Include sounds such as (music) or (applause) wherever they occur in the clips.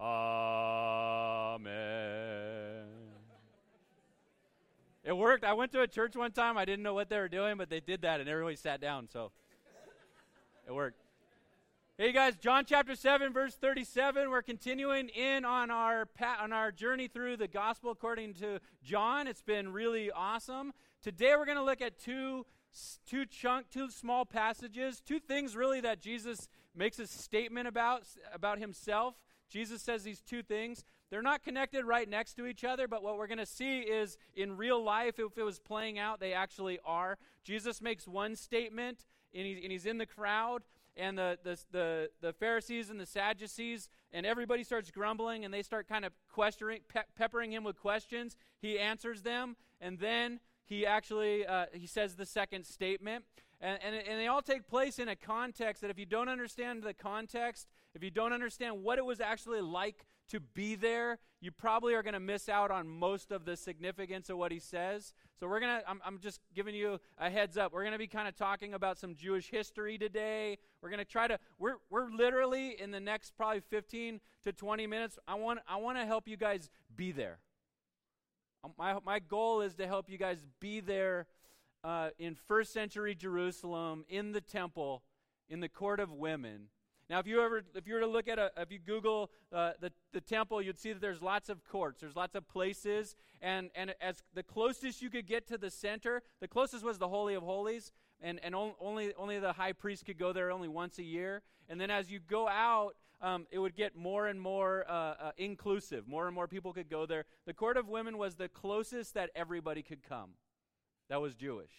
Amen. It worked. I went to a church one time. I didn't know what they were doing, but they did that, and everybody sat down. So it worked. Hey guys, John chapter 7 verse 37. We're continuing in on our pa- on our journey through the gospel according to John. It's been really awesome. Today we're going to look at two two chunk two small passages, two things really that Jesus makes a statement about about himself. Jesus says these two things. They're not connected right next to each other, but what we're going to see is in real life, if it was playing out, they actually are. Jesus makes one statement, and he's, and he's in the crowd, and the, the, the, the, Pharisees and the Sadducees, and everybody starts grumbling, and they start kind of questioning, pe- peppering him with questions. He answers them, and then he actually uh, he says the second statement. And, and, and they all take place in a context that if you don't understand the context, if you don't understand what it was actually like to be there, you probably are going to miss out on most of the significance of what he says. So we're going to, I'm, I'm just giving you a heads up. We're going to be kind of talking about some Jewish history today. We're going to try to, we're, we're literally in the next probably 15 to 20 minutes, I want, I want to help you guys be there. Um, my, my goal is to help you guys be there uh, in first century Jerusalem, in the temple, in the court of women now, if you ever, if you were to look at a, if you Google uh, the the temple, you'd see that there's lots of courts, there's lots of places, and and as the closest you could get to the center, the closest was the Holy of Holies, and and only only the high priest could go there only once a year. And then as you go out, um, it would get more and more uh, uh, inclusive. More and more people could go there. The court of women was the closest that everybody could come. That was Jewish.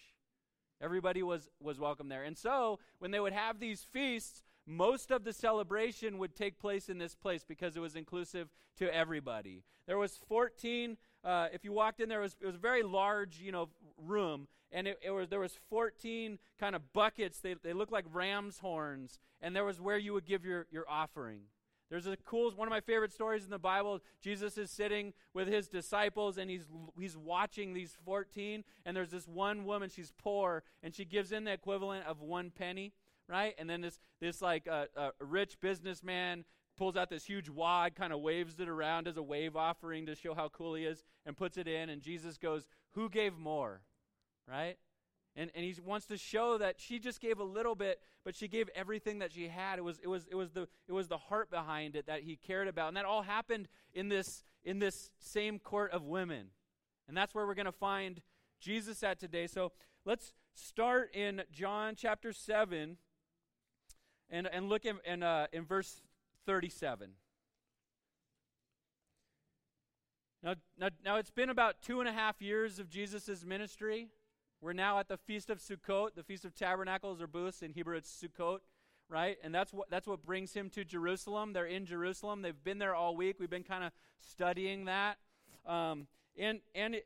Everybody was was welcome there. And so when they would have these feasts most of the celebration would take place in this place because it was inclusive to everybody. There was 14. Uh, if you walked in there, it was, it was a very large, you know, room, and it, it was there was 14 kind of buckets. They they looked like ram's horns, and there was where you would give your your offering. There's a cool one of my favorite stories in the Bible. Jesus is sitting with his disciples and he's he's watching these 14 and there's this one woman she's poor and she gives in the equivalent of one penny right? And then this this like uh, uh, rich businessman pulls out this huge wad, kind of waves it around as a wave offering to show how cool he is, and puts it in. And Jesus goes, "Who gave more?" Right? And and he wants to show that she just gave a little bit, but she gave everything that she had. It was it was it was the it was the heart behind it that he cared about, and that all happened in this in this same court of women, and that's where we're going to find Jesus at today. So let's start in John chapter seven and, and look in, in, uh, in verse 37. Now, now, now, it's been about two and a half years of Jesus' ministry. We're now at the Feast of Sukkot, the Feast of Tabernacles or Booths. In Hebrew, it's Sukkot, right? And that's what, that's what brings him to Jerusalem. They're in Jerusalem. They've been there all week. We've been kind of studying that. Um, and, and,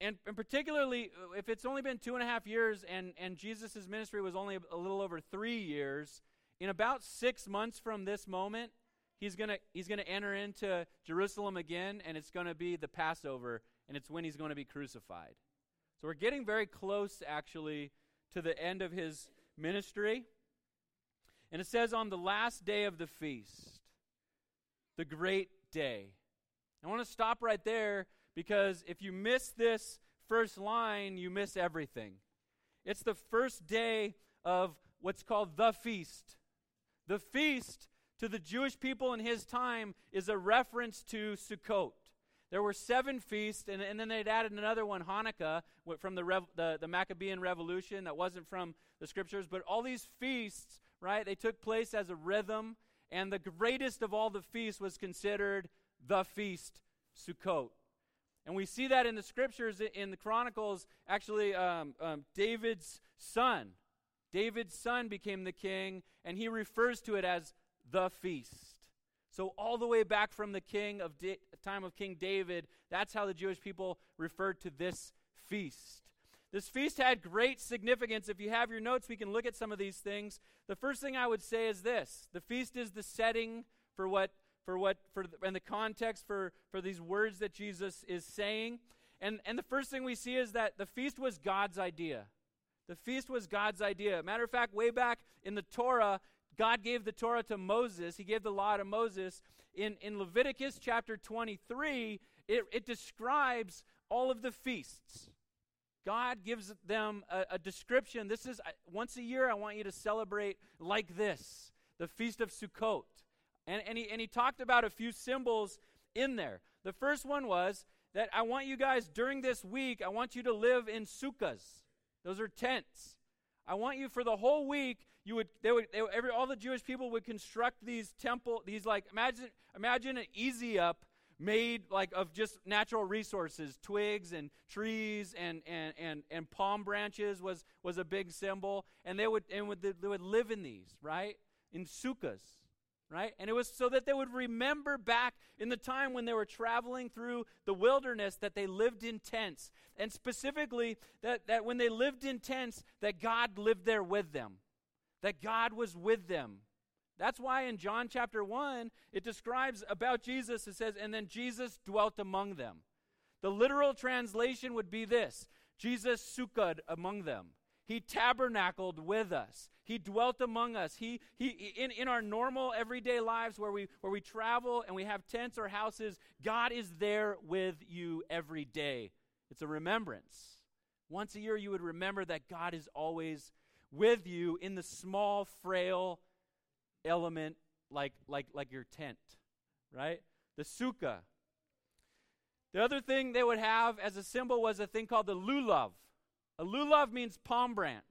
and, and particularly, if it's only been two and a half years and, and Jesus' ministry was only a little over three years, in about six months from this moment, he's going to he's to enter into Jerusalem again, and it's going to be the Passover, and it's when he's going to be crucified. So we're getting very close, actually, to the end of his ministry. And it says, on the last day of the feast, the great day. I want to stop right there because if you miss this first line, you miss everything. It's the first day of what's called the feast. The feast to the Jewish people in his time is a reference to Sukkot. There were seven feasts, and, and then they'd added another one, Hanukkah, from the, the, the Maccabean Revolution that wasn't from the scriptures. But all these feasts, right, they took place as a rhythm, and the greatest of all the feasts was considered the feast, Sukkot. And we see that in the scriptures, in the Chronicles, actually, um, um, David's son, David's son became the king, and he refers to it as the feast. So, all the way back from the king of time of King David, that's how the Jewish people referred to this feast. This feast had great significance. If you have your notes, we can look at some of these things. The first thing I would say is this the feast is the setting for what, for what, for, and the context for, for these words that Jesus is saying. And, and the first thing we see is that the feast was God's idea. The feast was God's idea. Matter of fact, way back in the Torah, God gave the Torah to Moses, he gave the law to Moses. In, in Leviticus chapter 23, it, it describes all of the feasts. God gives them a, a description. This is once a year, I want you to celebrate like this the Feast of Sukkot. And, and, he, and he talked about a few symbols in there. The first one was that I want you guys during this week, I want you to live in sukkahs. Those are tents. I want you for the whole week. You would, they would, they would every, all the Jewish people would construct these temple, these like imagine, imagine an easy up made like of just natural resources twigs and trees and, and, and, and palm branches was, was a big symbol and they would and would, they would live in these right in sukkahs right? And it was so that they would remember back in the time when they were traveling through the wilderness that they lived in tents. And specifically that, that when they lived in tents that god lived there with them. That god was with them. That's why in John chapter 1, it describes about Jesus, it says, and then Jesus dwelt among them. The literal translation would be this Jesus sukkahd among them. He tabernacled with us. He dwelt among us. He, he, in, in our normal everyday lives where we, where we travel and we have tents or houses, God is there with you every day. It's a remembrance. Once a year, you would remember that God is always with you in the small, frail, element like like like your tent, right? The sukkah. The other thing they would have as a symbol was a thing called the lulav. A lulav means palm branch.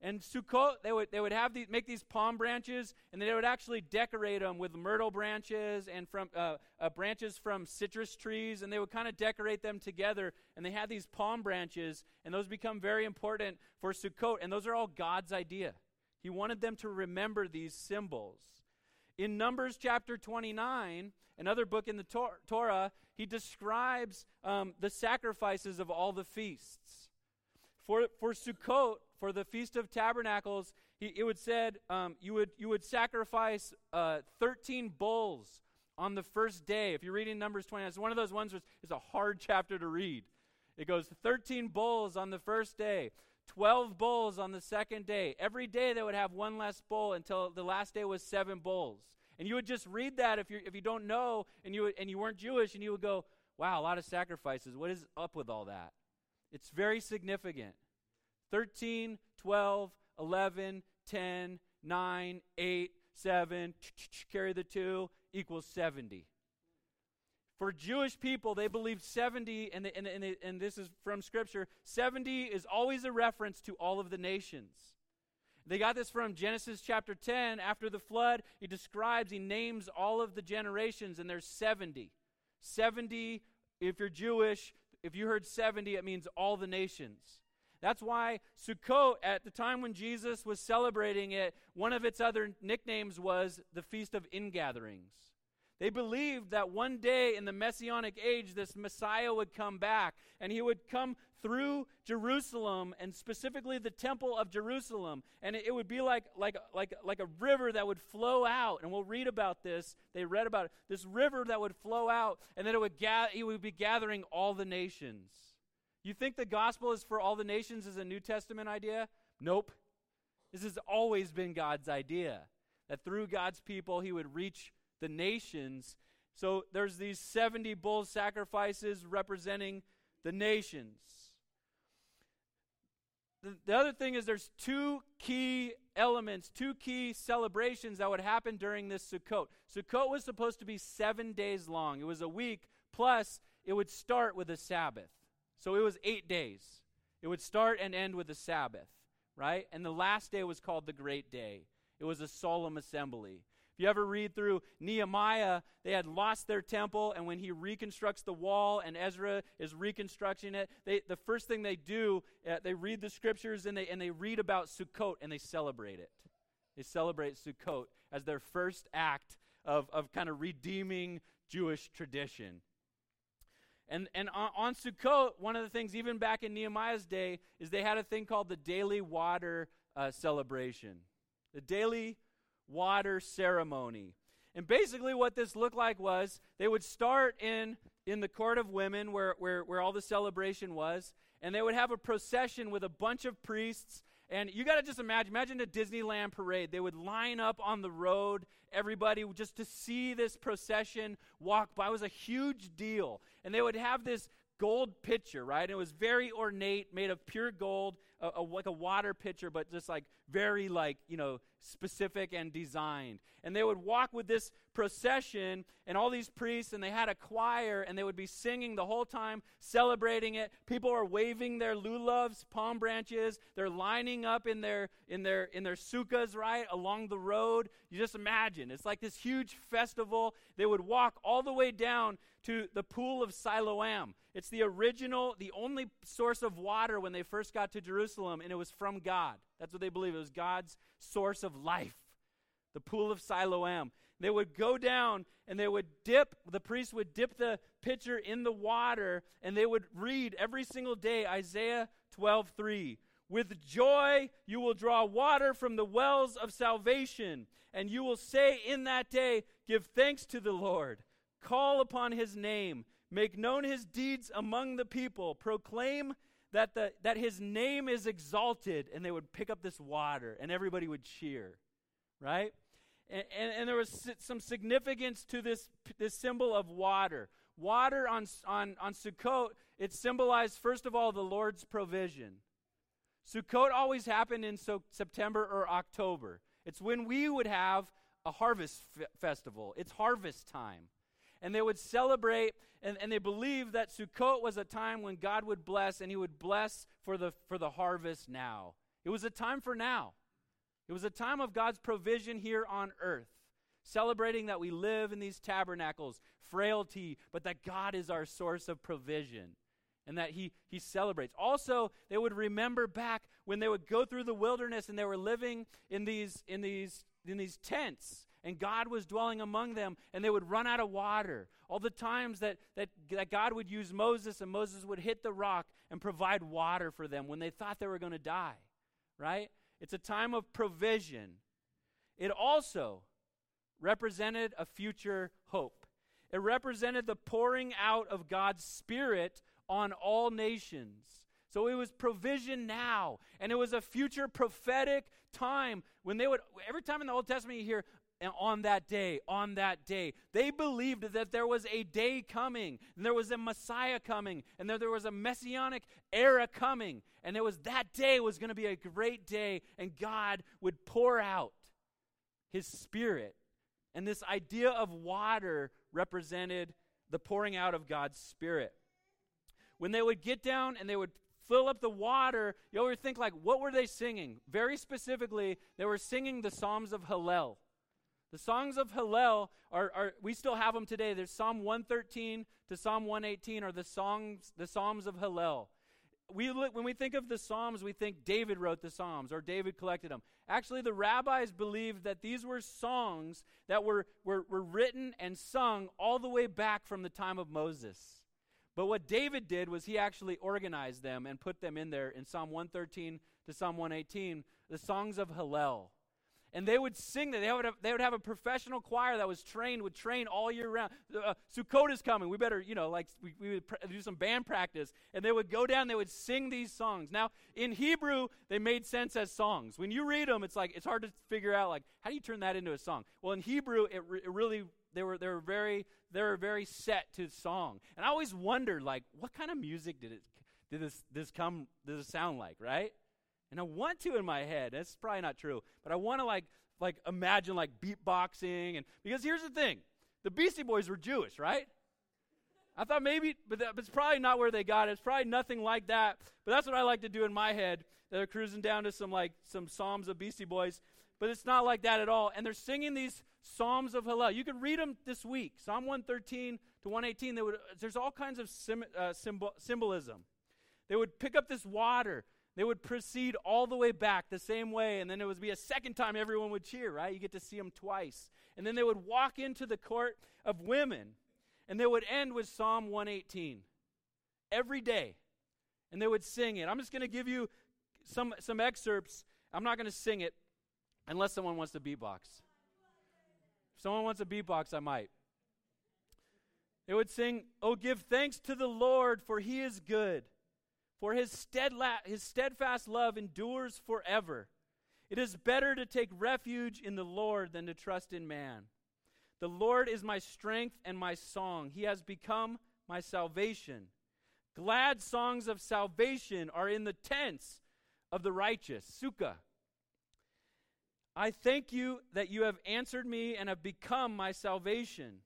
And Sukkot, they would, they would have these, make these palm branches, and they would actually decorate them with myrtle branches and from uh, uh, branches from citrus trees, and they would kind of decorate them together. And they had these palm branches, and those become very important for Sukkot. And those are all God's idea. He wanted them to remember these symbols. In Numbers chapter 29, another book in the Tor- Torah, he describes um, the sacrifices of all the feasts. For, for Sukkot, for the Feast of Tabernacles, he, it would said um, you, would, you would sacrifice uh, 13 bulls on the first day. If you're reading Numbers 29, it's one of those ones where it's a hard chapter to read. It goes 13 bulls on the first day. 12 bulls on the second day. Every day they would have one less bull until the last day was seven bulls. And you would just read that if you if you don't know and you and you weren't Jewish and you would go, "Wow, a lot of sacrifices. What is up with all that?" It's very significant. 13, 12, 11, 10, 9, 8, 7, (tsk) carry the 2 equals 70. For Jewish people, they believed 70, and, and, and, and this is from Scripture 70 is always a reference to all of the nations. They got this from Genesis chapter 10. After the flood, he describes, he names all of the generations, and there's 70. 70, if you're Jewish, if you heard 70, it means all the nations. That's why Sukkot, at the time when Jesus was celebrating it, one of its other nicknames was the Feast of Ingatherings. They believed that one day in the Messianic age, this Messiah would come back, and he would come through Jerusalem, and specifically the Temple of Jerusalem. And it, would be like, like, like, like a river that would flow out. And we'll read about this. They read about it. This river that would flow out, and then it would gather, he would be gathering all the nations. You think the gospel is for all the nations is a New Testament idea? Nope. This has always been God's idea that through God's people, he would reach the nations. So there's these 70 bull sacrifices representing the nations. The, the other thing is there's two key elements, two key celebrations that would happen during this Sukkot. Sukkot was supposed to be seven days long. It was a week, plus it would start with a Sabbath. So it was eight days. It would start and end with a Sabbath, right? And the last day was called the Great Day. It was a solemn assembly. If you ever read through Nehemiah, they had lost their temple, and when he reconstructs the wall and Ezra is reconstructing it, they, the first thing they do, uh, they read the scriptures and they, and they read about Sukkot and they celebrate it. They celebrate Sukkot as their first act of, of kind of redeeming Jewish tradition. And, and on, on Sukkot, one of the things, even back in Nehemiah's day, is they had a thing called the daily water uh, celebration. The daily water ceremony. And basically, what this looked like was they would start in, in the court of women where, where, where all the celebration was, and they would have a procession with a bunch of priests And you got to just imagine, imagine a Disneyland parade. They would line up on the road, everybody, just to see this procession walk by. It was a huge deal. And they would have this gold pitcher, right? It was very ornate, made of pure gold, a, a, like a water pitcher, but just like very like, you know, specific and designed. And they would walk with this procession and all these priests and they had a choir and they would be singing the whole time, celebrating it. People are waving their lulavs, palm branches. They're lining up in their in their in their sukkahs, right, along the road. You just imagine. It's like this huge festival. They would walk all the way down to the pool of Siloam. It's the original, the only source of water when they first got to Jerusalem, and it was from God. That's what they believe. It was God's source of life. The pool of Siloam. They would go down and they would dip, the priest would dip the pitcher in the water, and they would read every single day Isaiah 12 3. With joy you will draw water from the wells of salvation, and you will say in that day, Give thanks to the Lord, call upon his name, make known his deeds among the people, proclaim that, the, that his name is exalted, and they would pick up this water, and everybody would cheer, right? And, and, and there was some significance to this, this symbol of water. Water on, on, on Sukkot, it symbolized, first of all, the Lord's provision. Sukkot always happened in so, September or October. It's when we would have a harvest f- festival. It's harvest time and they would celebrate, and, and they believed that Sukkot was a time when God would bless, and He would bless for the, for the harvest now. It was a time for now. It was a time of God's provision here on earth, celebrating that we live in these tabernacles, frailty, but that God is our source of provision and that he, he celebrates. Also, they would remember back when they would go through the wilderness and they were living in these, in these, in these tents and God was dwelling among them, and they would run out of water. All the times that, that, that God would use Moses, and Moses would hit the rock and provide water for them when they thought they were going to die, right? It's a time of provision. It also represented a future hope. It represented the pouring out of God's Spirit on all nations. So it was provision now, and it was a future prophetic time when they would, every time in the Old Testament you hear on that day, on that day. They believed that there was a day coming, and there was a Messiah coming, and that there was a messianic era coming, and it was that day was going to be a great day, and God would pour out his spirit. And this idea of water represented the pouring out of God's spirit. When they would get down and they would fill up the water, you always think like, what were they singing? Very specifically, they were singing the Psalms of Hallel. The songs of Hallel are, are, we still have them today. There's Psalm 113 to Psalm 118 are the songs, the Psalms of Hallel. We look, when we think of the Psalms, we think David wrote the Psalms or David collected them. Actually, the rabbis believed that these were songs that were, were, were written and sung all the way back from the time of Moses. But what David did was he actually organized them and put them in there in Psalm 113 to Psalm 118, the songs of Hallel and they would sing that. They would have, they would have a professional choir that was trained, would train all year round. Uh, Sukkot is coming. We better, you know, like we, we would pr- do some band practice. And they would go down, they would sing these songs. Now, in Hebrew, they made sense as songs. When you read them, it's like, it's hard to figure out, like, how do you turn that into a song? Well, in Hebrew, it, re- it really, they were, they were very, they were very set to song. And I always wondered, like, what kind of music did it, did this, this come, did it sound like, right? And I want to in my head. That's probably not true, but I want to like like imagine like beatboxing and because here's the thing, the Beastie Boys were Jewish, right? I thought maybe, but, that, but it's probably not where they got it. It's probably nothing like that. But that's what I like to do in my head. They're cruising down to some like some psalms of Beastie Boys, but it's not like that at all. And they're singing these psalms of Hallel. You can read them this week. Psalm 113 to 118. They would, there's all kinds of sim, uh, symbol, symbolism. They would pick up this water they would proceed all the way back the same way, and then it would be a second time everyone would cheer, right? You get to see them twice. And then they would walk into the court of women, and they would end with Psalm 118 every day. And they would sing it. I'm just going to give you some, some excerpts. I'm not going to sing it unless someone wants to beatbox. If someone wants a beatbox, I might. They would sing, Oh, give thanks to the Lord, for he is good For his, steadla- his steadfast love endures forever. It is better to take refuge in the Lord than to trust in man. The Lord is my strength and my song. He has become my salvation. Glad songs of salvation are in the tents of the righteous. Sukkah. I thank you that you have answered me and have become my salvation.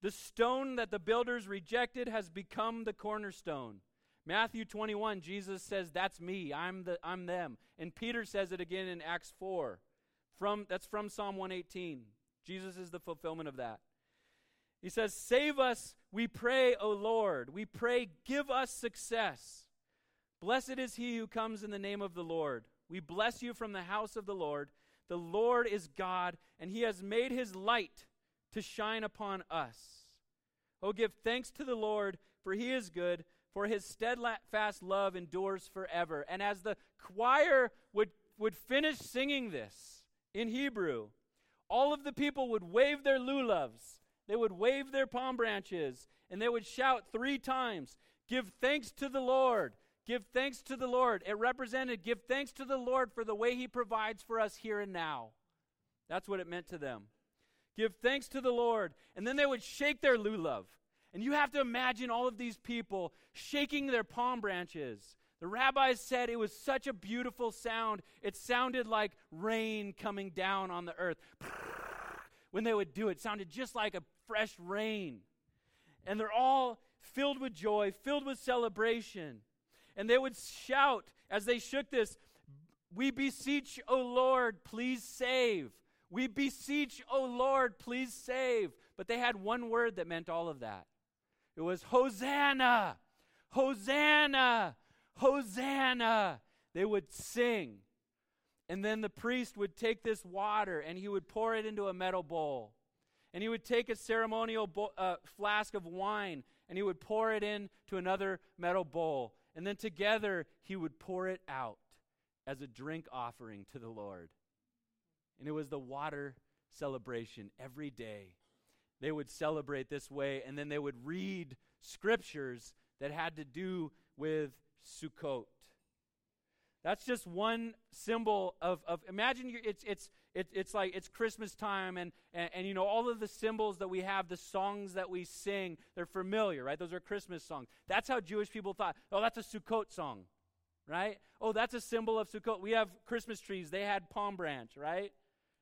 The stone that the builders rejected has become the cornerstone. Matthew 21, Jesus says, That's me. I'm, the, I'm them. And Peter says it again in Acts 4. From, that's from Psalm 118. Jesus is the fulfillment of that. He says, Save us, we pray, O Lord. We pray, give us success. Blessed is he who comes in the name of the Lord. We bless you from the house of the Lord. The Lord is God, and he has made his light to shine upon us. Oh, give thanks to the Lord, for he is good, for his steadfast love endures forever. And as the choir would, would finish singing this in Hebrew, all of the people would wave their lulavs they would wave their palm branches and they would shout three times, Give thanks to the Lord. Give thanks to the Lord. It represented give thanks to the Lord for the way he provides for us here and now. That's what it meant to them. Give thanks to the Lord. And then they would shake their lulav. And you have to imagine all of these people shaking their palm branches. The rabbis said it was such a beautiful sound. It sounded like rain coming down on the earth. When they would do it, it sounded just like a fresh rain. And they're all filled with joy, filled with celebration. And they would shout as they shook this, We beseech, O Lord, please save. We beseech, O Lord, please save. But they had one word that meant all of that. It was Hosanna, Hosanna, Hosanna. They would sing. And then the priest would take this water and he would pour it into a metal bowl. And he would take a ceremonial bo- uh, flask of wine and he would pour it into another metal bowl. And then together he would pour it out as a drink offering to the Lord. And it was the water celebration every day. They would celebrate this way, and then they would read scriptures that had to do with Sukkot. That's just one symbol of, of imagine it's, it's, it, it's like it's Christmas time, and, and, and, you know, all of the symbols that we have, the songs that we sing, they're familiar, right? Those are Christmas songs. That's how Jewish people thought. Oh, that's a Sukkot song, right? Oh, that's a symbol of Sukkot. We have Christmas trees. They had palm branch, right?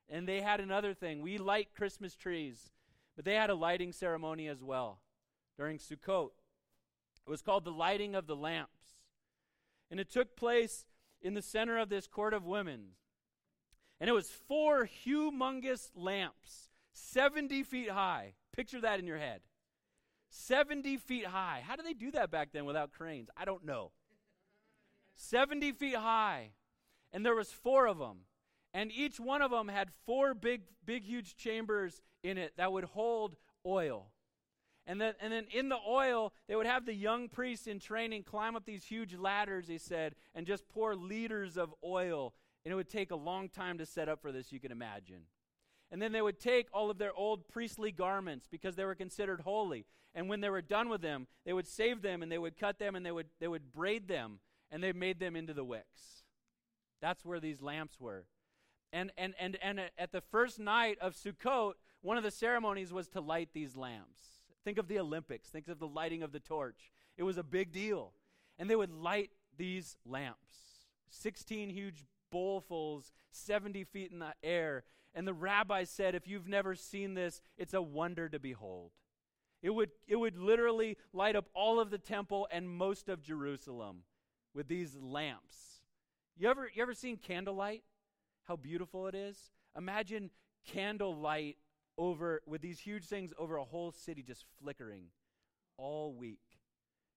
And they had another thing. We light Christmas trees, but they had a lighting ceremony as well during Sukkot. It was called the lighting of the lamps. And it took place in the center of this court of women. And it was four humongous lamps, 70 feet high. Picture that in your head. 70 feet high. How did they do that back then without cranes? I don't know. 70 feet high. And there was four of them. And each one of them had four big, big, huge chambers in it that would hold oil. And then, and then in the oil, they would have the young priests in training climb up these huge ladders, he said, and just pour liters of oil. And it would take a long time to set up for this, you can imagine. And then they would take all of their old priestly garments because they were considered holy. And when they were done with them, they would save them and they would cut them and they would, they would braid them and they made them into the wicks. That's where these lamps were. And, and, and, and at the first night of Sukkot, one of the ceremonies was to light these lamps. Think of the Olympics. Think of the lighting of the torch. It was a big deal. And they would light these lamps 16 huge bowlfuls, 70 feet in the air. And the rabbi said, if you've never seen this, it's a wonder to behold. It would, it would literally light up all of the temple and most of Jerusalem with these lamps. You ever, you ever seen candlelight? How beautiful it is? Imagine candlelight over with these huge things over a whole city just flickering all week.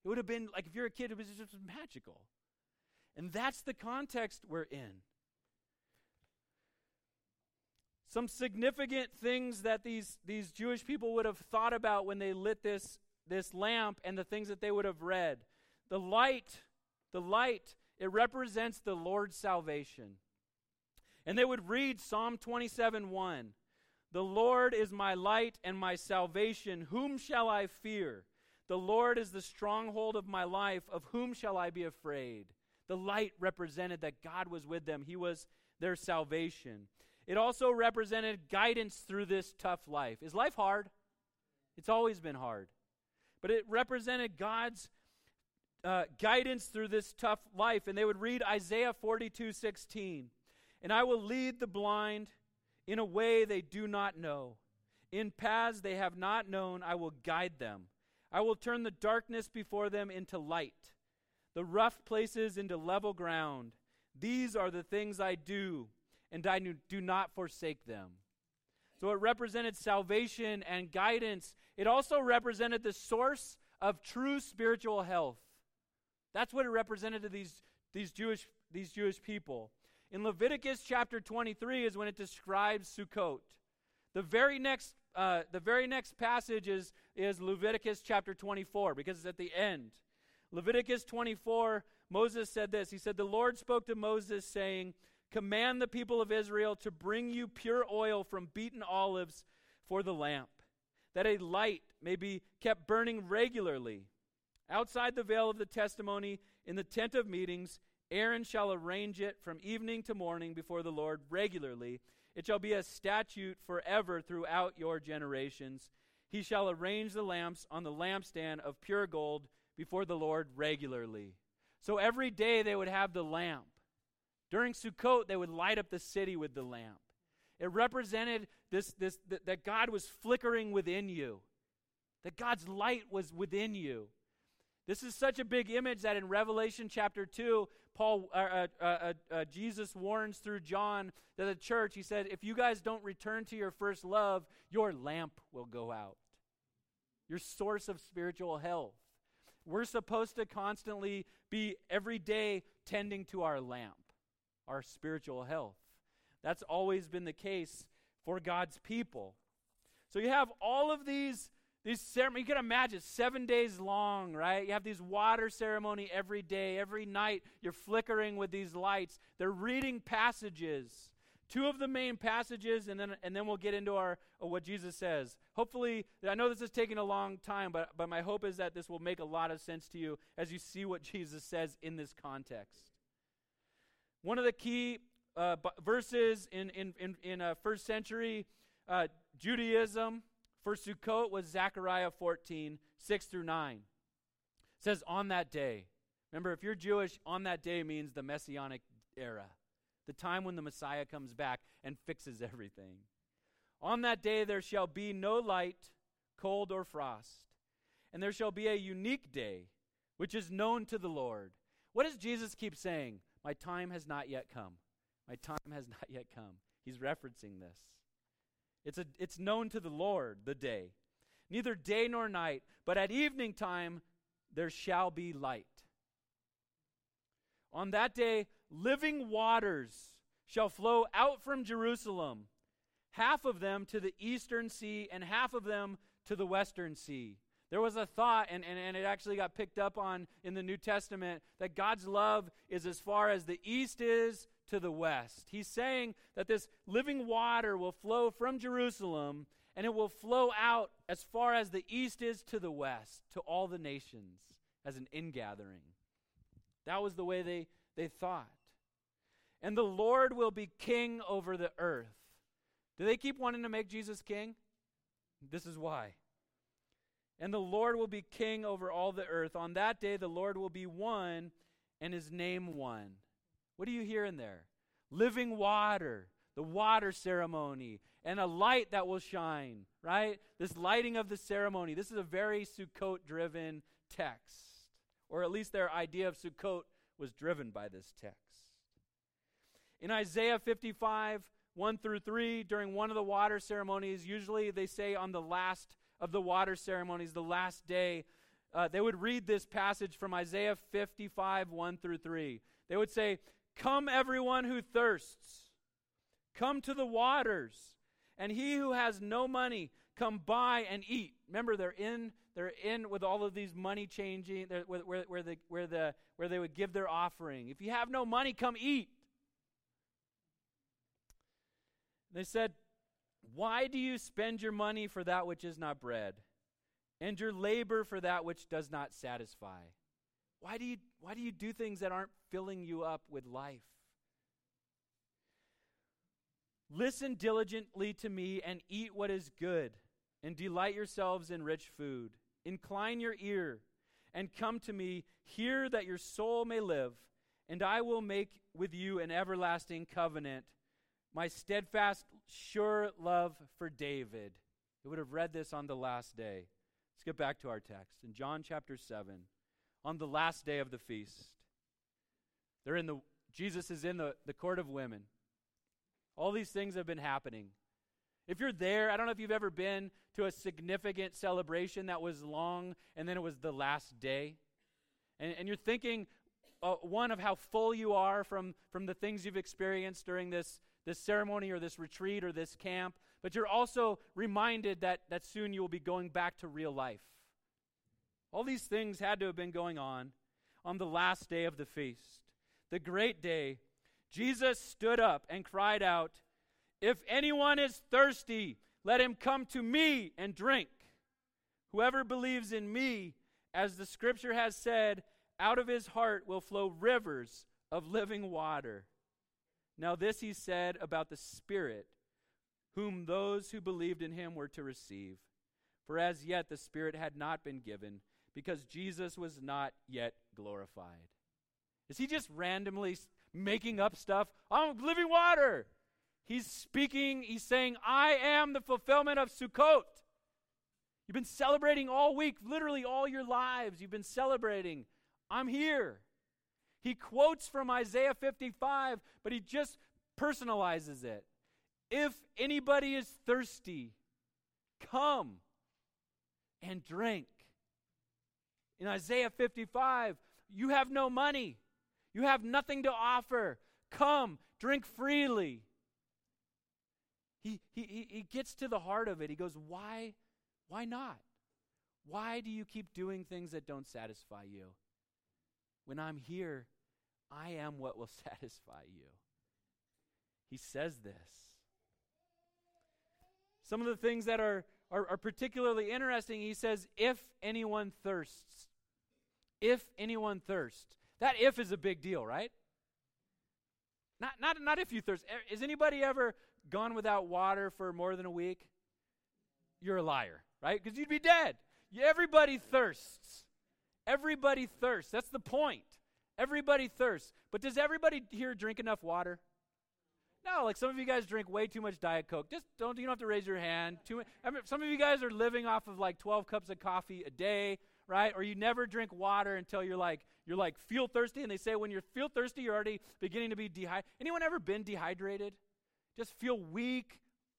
It would have been like if you're a kid, it was just magical. And that's the context we're in. Some significant things that these, these Jewish people would have thought about when they lit this, this lamp and the things that they would have read. The light, the light, it represents the Lord's salvation. And they would read Psalm 27 1. The Lord is my light and my salvation. Whom shall I fear? The Lord is the stronghold of my life. Of whom shall I be afraid? The light represented that God was with them, He was their salvation. It also represented guidance through this tough life. Is life hard? It's always been hard. But it represented God's uh, guidance through this tough life. And they would read Isaiah 42 16. And I will lead the blind in a way they do not know. In paths they have not known, I will guide them. I will turn the darkness before them into light, the rough places into level ground. These are the things I do, and I do not forsake them. So it represented salvation and guidance. It also represented the source of true spiritual health. That's what it represented to these, these, Jewish, these Jewish people. In Leviticus chapter 23 is when it describes Sukkot. The very next, uh, the very next passage is, is Leviticus chapter 24 because it's at the end. Leviticus 24, Moses said this. He said, The Lord spoke to Moses, saying, Command the people of Israel to bring you pure oil from beaten olives for the lamp, that a light may be kept burning regularly. Outside the veil of the testimony, in the tent of meetings, Aaron shall arrange it from evening to morning before the Lord regularly. It shall be a statute forever throughout your generations. He shall arrange the lamps on the lampstand of pure gold before the Lord regularly. So every day they would have the lamp. During Sukkot, they would light up the city with the lamp. It represented this, this, th- that God was flickering within you, that God's light was within you. This is such a big image that in Revelation chapter 2, Paul, uh, uh, uh, uh, Jesus warns through John that the church. He said, If you guys don't return to your first love, your lamp will go out. Your source of spiritual health. We're supposed to constantly be every day tending to our lamp, our spiritual health. That's always been the case for God's people. So you have all of these these ceremonies, you can imagine, seven days long, right? You have these water ceremony every day, every night. You're flickering with these lights. They're reading passages, two of the main passages, and then and then we'll get into our uh, what Jesus says. Hopefully, I know this is taking a long time, but but my hope is that this will make a lot of sense to you as you see what Jesus says in this context. One of the key uh, verses in in in, in uh, first century uh, Judaism for Sukkot was Zechariah 14, 6 through 9. It says, On that day. Remember, if you're Jewish, on that day means the messianic era, the time when the Messiah comes back and fixes everything. On that day there shall be no light, cold, or frost, and there shall be a unique day, which is known to the Lord. What does Jesus keep saying? My time has not yet come. My time has not yet come. He's referencing this. It's, a, it's known to the Lord, the day. Neither day nor night, but at evening time there shall be light. On that day, living waters shall flow out from Jerusalem, half of them to the eastern sea, and half of them to the western sea. There was a thought, and, and, and it actually got picked up on in the New Testament, that God's love is as far as the east is to the west. He's saying that this living water will flow from Jerusalem and it will flow out as far as the east is to the west, to all the nations as an ingathering. That was the way they, they thought. And the Lord will be king over the earth. Do they keep wanting to make Jesus king? This is why. And the Lord will be king over all the earth. On that day, the Lord will be one and his name one. What are you hearing there? Living water, the water ceremony, and a light that will shine, right? This lighting of the ceremony. This is a very Sukkot driven text, or at least their idea of Sukkot was driven by this text. In Isaiah 55, 1 through 3, during one of the water ceremonies, usually they say on the last of the water ceremonies, the last day, uh, they would read this passage from Isaiah 55, 1 through 3. They would say, Come, everyone who thirsts, come to the waters, and he who has no money, come buy and eat. Remember, they're in they're in with all of these money changing where, where, where, the, where, the, where they would give their offering. If you have no money, come eat. They said, Why do you spend your money for that which is not bread? and your labor for that which does not satisfy. Why do you, why do, you do things that aren't filling you up with life? Listen diligently to me and eat what is good, and delight yourselves in rich food. Incline your ear and come to me. Hear that your soul may live, and I will make with you an everlasting covenant, my steadfast, sure love for David. He would have read this on the last day. Let's get back to our text. In John chapter 7, on the last day of the feast, they're in the, Jesus is in the, the court of women. All these things have been happening. If you're there, I don't know if you've ever been to a significant celebration that was long and then it was the last day. And, and you're thinking, uh, one, of how full you are from, from the things you've experienced during this, this ceremony or this retreat or this camp, but you're also reminded that, that soon you will be going back to real life. All these things had to have been going on on the last day of the feast, the great day Jesus stood up and cried out, If anyone is thirsty, let him come to me and drink. Whoever believes in me, as the scripture has said, out of his heart will flow rivers of living water. Now, this he said about the Spirit, whom those who believed in him were to receive. For as yet the Spirit had not been given, because Jesus was not yet glorified. Is he just randomly making up stuff. I'm living water. He's speaking, he's saying, I am the fulfillment of Sukkot. You've been celebrating all week, literally all your lives. You've been celebrating. I'm here. He quotes from Isaiah 55, but he just personalizes it. If anybody is thirsty, come and drink. In Isaiah 55, you have no money. You have nothing to offer. Come, drink freely. He, he, he gets to the heart of it. He goes, Why? Why not? Why do you keep doing things that don't satisfy you? When I'm here, I am what will (laughs) satisfy you. He says this. Some of the things that are, are, are particularly interesting, he says, if anyone thirsts, if anyone thirsts. That if is a big deal, right? Not, not, not if you thirst. Eh, Has anybody ever gone without water for more than a week? You're a liar, right? Because you'd be dead. Everybody thirsts. Everybody thirsts. That's the point. Everybody thirsts. But does everybody here drink enough water? No, like some of you guys drink way too much Diet Coke. Just don't. You don't have to raise your hand. Too. I mean, some of you guys are living off of like 12 cups of coffee a day, right? Or you never drink water until you're like you're like feel thirsty and they say when you feel thirsty you're already beginning to be dehydrated anyone ever been dehydrated just feel weak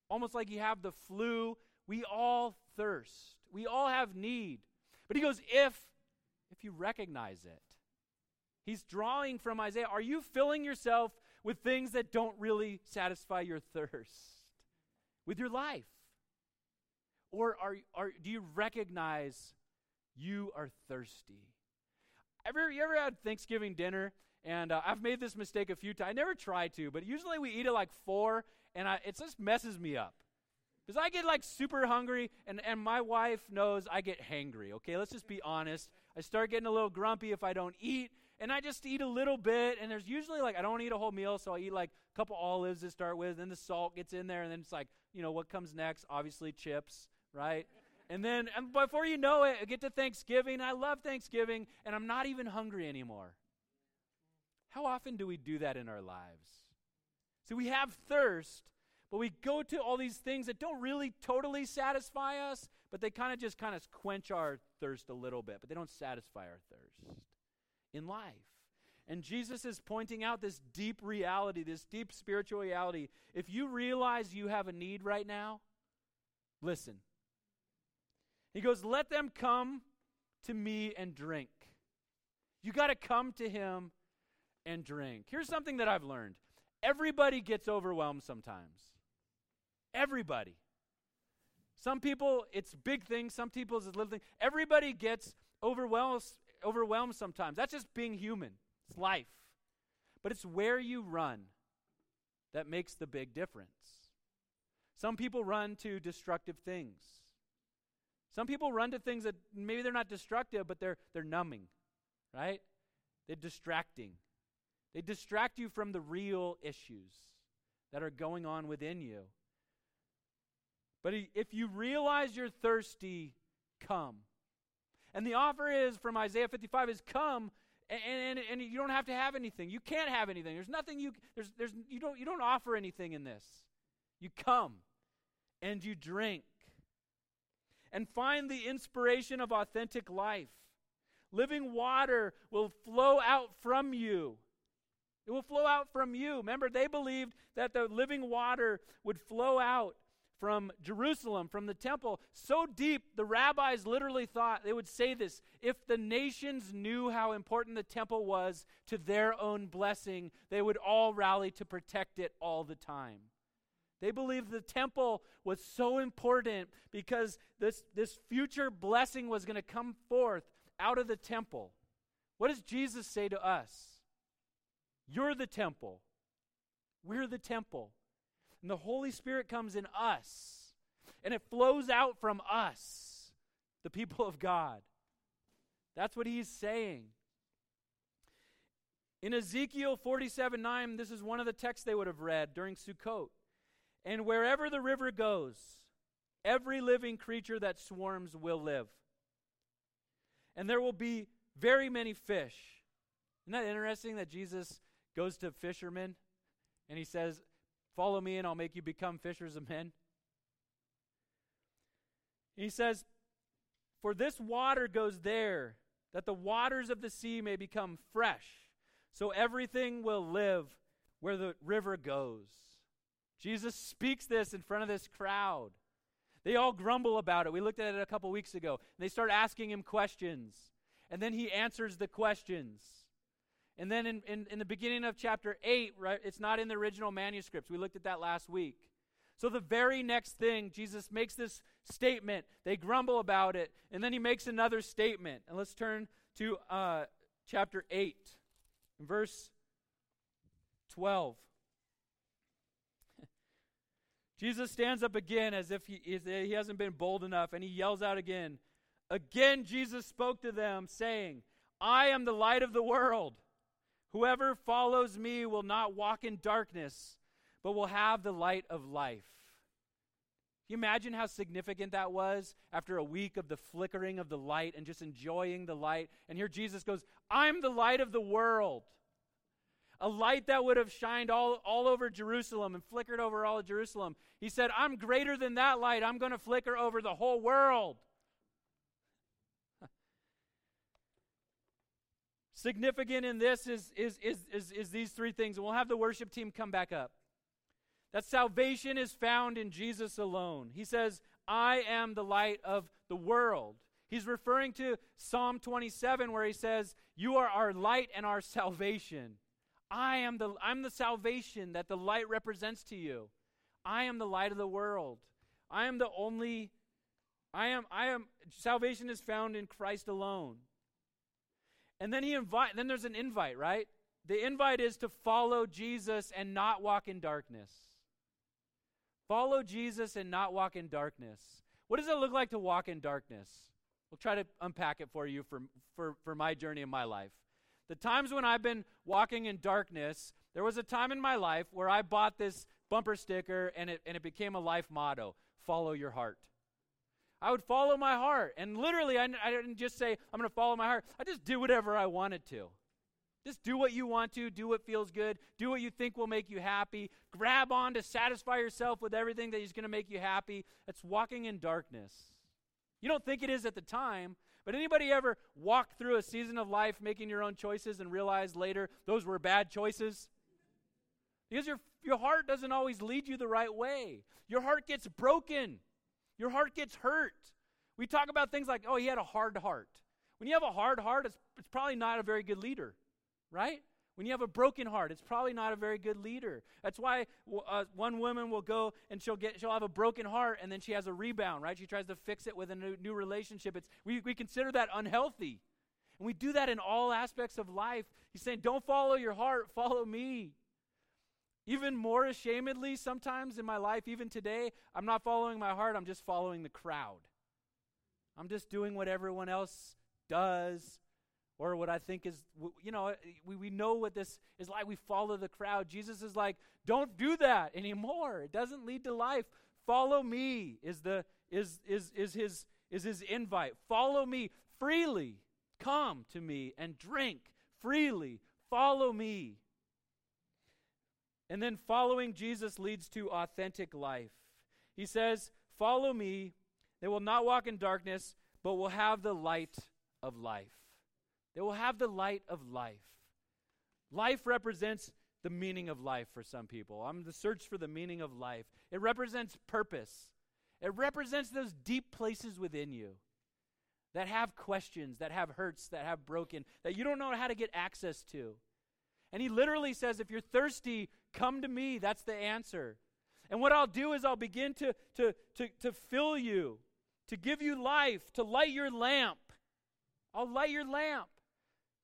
almost like you have the flu we all thirst we all have need but he goes if if you recognize it he's drawing from isaiah are you filling yourself with things that don't really satisfy your thirst with your life or are, are do you recognize you are thirsty Ever, you ever had Thanksgiving dinner? And uh, I've made this mistake a few times. I never try to, but usually we eat at like four, and I, it just messes me up. Because I get like super hungry, and, and my wife knows I get hangry, okay? Let's just be honest. I start getting a little grumpy if I don't eat, and I just eat a little bit, and there's usually like, I don't eat a whole meal, so I eat like a couple olives to start with, then the salt gets in there, and then it's like, you know, what comes next? Obviously, chips, right? And then and before you know it, I get to Thanksgiving. I love Thanksgiving, and I'm not even hungry anymore. How often do we do that in our lives? See, we have thirst, but we go to all these things that don't really totally satisfy us, but they kind of just kind of quench our thirst a little bit, but they don't satisfy our thirst in life. And Jesus is pointing out this deep reality, this deep spiritual reality. If you realize you have a need right now, listen. He goes, Let them come to me and drink. You got to come to him and drink. Here's something that I've learned everybody gets overwhelmed sometimes. Everybody. Some people, it's big things. Some people, it's little things. Everybody gets overwhelmed, overwhelmed sometimes. That's just being human. It's life. But it's where you run that makes the big difference. Some people run to destructive things. Some people run to things that maybe they're not destructive, but they're, they're numbing, right? They're distracting. They distract you from the real issues that are going on within you. But if you realize you're thirsty, come. And the offer is from Isaiah 55 is come and, and, and you don't have to have anything. You can't have anything. There's nothing you there's there's you don't you don't offer anything in this. You come and you drink and find the inspiration of authentic life. Living water will flow out from you. It will flow out from you. Remember, they believed that the living water would flow out from Jerusalem, from the temple, so deep the rabbis literally thought they would say this if the nations knew how important the temple was to their own blessing, they would all rally to protect it all the time. They believed the temple was so important because this, this future blessing was going to come forth out of the temple. What does Jesus say to us? You're the temple. We're the temple. And the Holy Spirit comes in us, and it flows out from us, the people of God. That's what he's saying. In Ezekiel 47 9, this is one of the texts they would have read during Sukkot. And wherever the river goes, every living creature that swarms will live. And there will be very many fish. Isn't that interesting that Jesus goes to fishermen and he says, Follow me and I'll make you become fishers of men? He says, For this water goes there, that the waters of the sea may become fresh, so everything will live where the river goes. Jesus speaks this in front of this crowd. They all grumble about it. We looked at it a couple weeks ago. They start asking him questions. And then he answers the questions. And then in, in, in, the beginning of chapter 8, right, it's not in the original manuscripts. We looked at that last week. So the very next thing, Jesus makes this statement. They grumble about it. And then he makes another statement. And let's turn to uh, chapter 8, verse 12. (laughs) Jesus stands up again as if he, he hasn't been bold enough, and he yells out again. Again, Jesus spoke to them, saying, I am the light of the world. Whoever follows me will not walk in darkness, but will have the light of life. Can you imagine how significant that was after a week of the flickering of the light and just enjoying the light? And here Jesus goes, I'm the light of the world a light that would have shined all, all over Jerusalem and flickered over all of Jerusalem. He said, I'm greater than that light. I'm going to flicker over the whole world. Significant in this is, is, is, is, is these three things. We'll have the worship team come back up. That salvation is found in Jesus alone. He says, I am the light of the world. He's referring to Psalm 27, where he says, You are our light and our salvation. I am the I'm the salvation that the light represents to you. I am the light of the world. I am the only I am I am salvation is found in Christ alone. And then he invite then there's an invite, right? The invite is to follow Jesus and not walk in darkness. Follow Jesus and not walk in darkness. What does it look like to walk in darkness? We'll try to unpack it for you for, for, for my journey in my life. The times when I've been walking in darkness, there was a time in my life where I bought this bumper sticker and it, and it became a life motto follow your heart. I would follow my heart. And literally, I, I didn't just say, I'm going to follow my heart. I just did whatever I wanted to. Just do what you want to, do what feels good, do what you think will make you happy. Grab on to satisfy yourself with everything that is going to make you happy. It's walking in darkness. You don't think it is at the time, but anybody ever walk through a season of life making your own choices and realize later those were bad choices? Because your, your heart doesn't always lead you the right way. Your heart gets broken. Your heart gets hurt. We talk about things like, oh, he had a hard heart. When you have a hard heart, it's, it's probably not a very good leader, right? When you have a broken heart, it's probably not a very good leader. That's why uh, one woman will go and she'll get she'll have a broken heart and then she has a rebound, right? She tries to fix it with a new, new relationship. It's we, we consider that unhealthy. And we do that in all aspects of life. He's saying, "Don't follow your heart, follow me." Even more ashamedly, sometimes in my life, even today, I'm not following my heart, I'm just following the crowd. I'm just doing what everyone else does or what I think is, you know, we, we know what this is like. We follow the crowd. Jesus is like, don't do that anymore. It doesn't lead to life. Follow me is the is is is his is his invite. Follow me freely. Come to me and drink freely. Follow me. And then following Jesus leads to authentic life. He says, Follow me. They will not walk in darkness, but will have the light of life. They will have the light of life. Life represents the meaning of life for some people. I'm the search for the meaning of life. It represents purpose. It represents those deep places within you that have questions, that have hurts, that have broken, that you don't know how to get access to. And he literally says, if you're thirsty, come to me. That's the answer. And what I'll do is I'll begin to, to, to, to fill you, to give you life, to light your lamp. I'll light your lamp.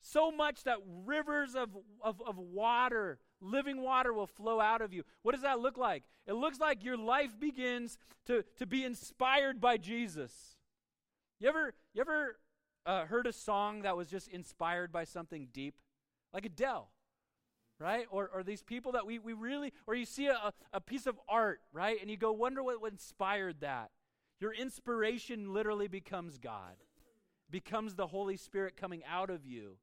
So much that rivers of, of, of water, living water, will flow out of you. What does that look like? It looks like your life begins to, to be inspired by Jesus. You ever, you ever uh, heard a song that was just inspired by something deep? Like Adele right? Or, or these people that we, we really, or you see a, a piece of art, right? And you go, wonder what, inspired that. Your inspiration literally becomes God, becomes the Holy Spirit coming out of you.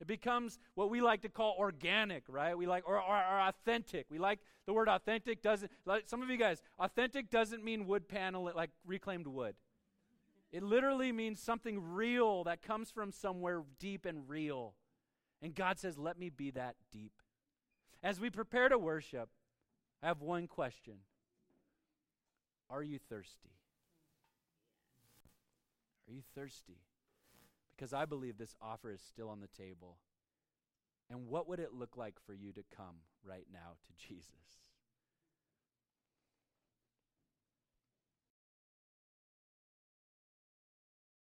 It becomes what we like to call organic, right? We like, or, or, or authentic. We like the word authentic doesn't, like some of you guys, authentic doesn't mean wood panel, like reclaimed wood. It literally means something real that comes from somewhere deep and real. And God says, let me be that deep. As we prepare to worship, I have one question Are you thirsty? Are you thirsty? Because I believe this offer is still on the table. And what would it look like for you to come right now to (laughs) Jesus?